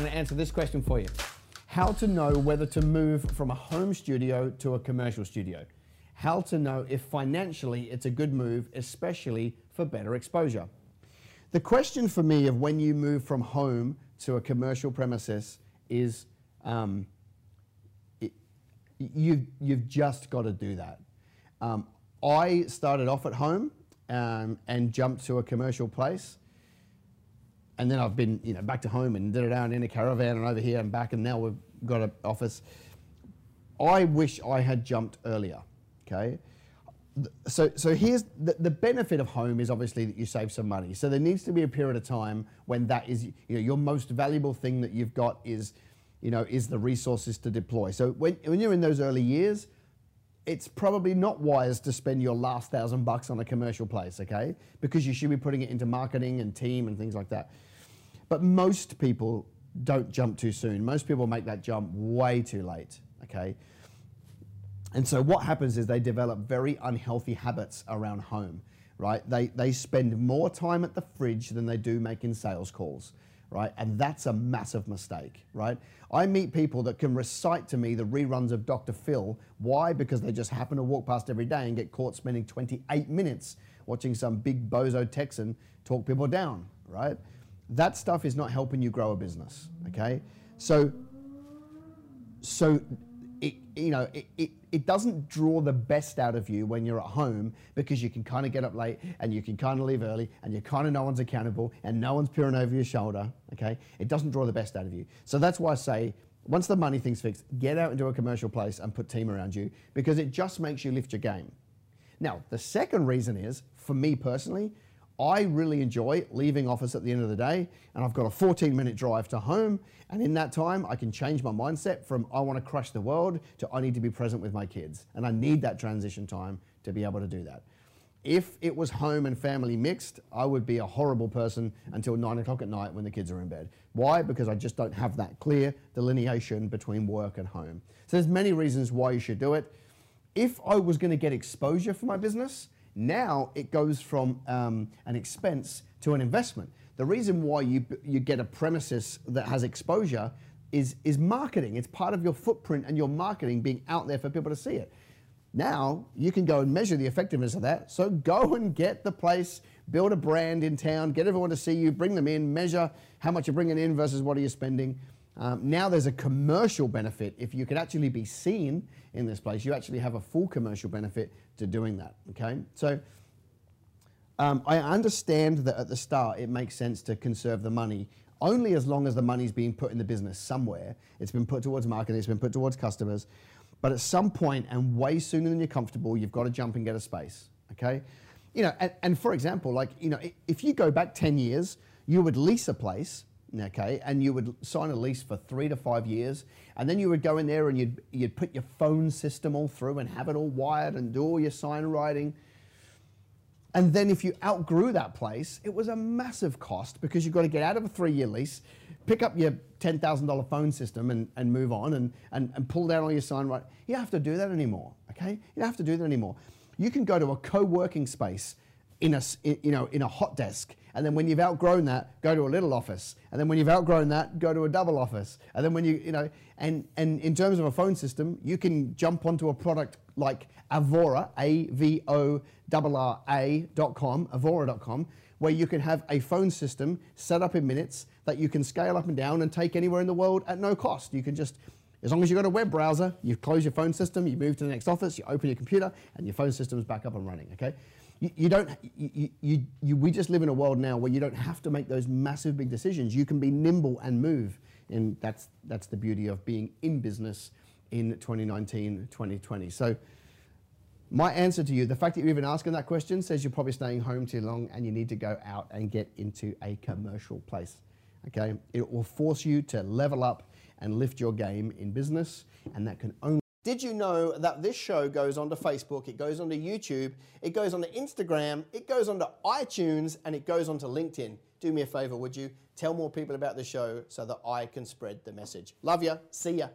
Going to answer this question for you. How to know whether to move from a home studio to a commercial studio. How to know if financially it's a good move, especially for better exposure. The question for me of when you move from home to a commercial premises is um, it, you've, you've just got to do that. Um, I started off at home um, and jumped to a commercial place. And then I've been, you know, back to home and did it out in a caravan and over here and back, and now we've got an office. I wish I had jumped earlier. Okay, so so here's the, the benefit of home is obviously that you save some money. So there needs to be a period of time when that is, you know, your most valuable thing that you've got is, you know, is the resources to deploy. So when when you're in those early years, it's probably not wise to spend your last thousand bucks on a commercial place, okay? Because you should be putting it into marketing and team and things like that. But most people don't jump too soon. Most people make that jump way too late, okay? And so what happens is they develop very unhealthy habits around home, right? They, they spend more time at the fridge than they do making sales calls, right? And that's a massive mistake, right? I meet people that can recite to me the reruns of Dr. Phil. Why? Because they just happen to walk past every day and get caught spending 28 minutes watching some big bozo Texan talk people down, right? that stuff is not helping you grow a business. Okay, so so it you know it, it, it doesn't draw the best out of you when you're at home because you can kind of get up late and you can kind of leave early and you kind of no one's accountable and no one's peering over your shoulder. Okay, it doesn't draw the best out of you. So that's why I say. Once the money thing's fixed, get out into a commercial place and put team around you because it just makes you lift your game. Now, the second reason is, for me personally, I really enjoy leaving office at the end of the day and I've got a 14 minute drive to home and in that time I can change my mindset from I want to crush the world to I need to be present with my kids and I need that transition time to be able to do that. If it was home and family mixed, I would be a horrible person until nine o'clock at night when the kids are in bed. Why? Because I just don't have that clear delineation between work and home. So there's many reasons why you should do it. If I was going to get exposure for my business, now it goes from um, an expense to an investment. The reason why you, you get a premises that has exposure is, is marketing. It's part of your footprint and your marketing being out there for people to see it. Now you can go and measure the effectiveness of that. So go and get the place, build a brand in town, get everyone to see you, bring them in, measure how much you're bringing in versus what are you spending. Um, now there's a commercial benefit. If you can actually be seen in this place, you actually have a full commercial benefit to doing that. Okay, so um, I understand that at the start it makes sense to conserve the money only as long as the money's being put in the business somewhere. It's been put towards marketing, it's been put towards customers. But at some point, and way sooner than you're comfortable, you've got to jump and get a space. Okay, you know, and, and for example, like you know, if you go back 10 years, you would lease a place okay, and you would sign a lease for three to five years, and then you would go in there and you'd, you'd put your phone system all through and have it all wired and do all your sign writing. And then if you outgrew that place, it was a massive cost because you've got to get out of a three-year lease, pick up your $10,000 phone system and, and move on and, and, and pull down all your sign writing. You don't have to do that anymore, okay? You don't have to do that anymore. You can go to a co-working space in a, you know, in a hot desk and then when you've outgrown that, go to a little office. And then when you've outgrown that, go to a double office. And then when you, you know, and, and in terms of a phone system, you can jump onto a product like Avorra, A-V-O-R-R-A dot com, Avorra.com, where you can have a phone system set up in minutes that you can scale up and down and take anywhere in the world at no cost. You can just, as long as you've got a web browser, you close your phone system, you move to the next office, you open your computer, and your phone system is back up and running, okay? You, you don't, you, you, you, we just live in a world now where you don't have to make those massive big decisions. You can be nimble and move. And that's, that's the beauty of being in business in 2019, 2020. So my answer to you, the fact that you're even asking that question says you're probably staying home too long and you need to go out and get into a commercial place. Okay, it will force you to level up and lift your game in business, and that can only did you know that this show goes onto Facebook, it goes onto YouTube, it goes onto Instagram, it goes onto iTunes, and it goes onto LinkedIn? Do me a favor, would you? Tell more people about the show so that I can spread the message. Love ya. See ya.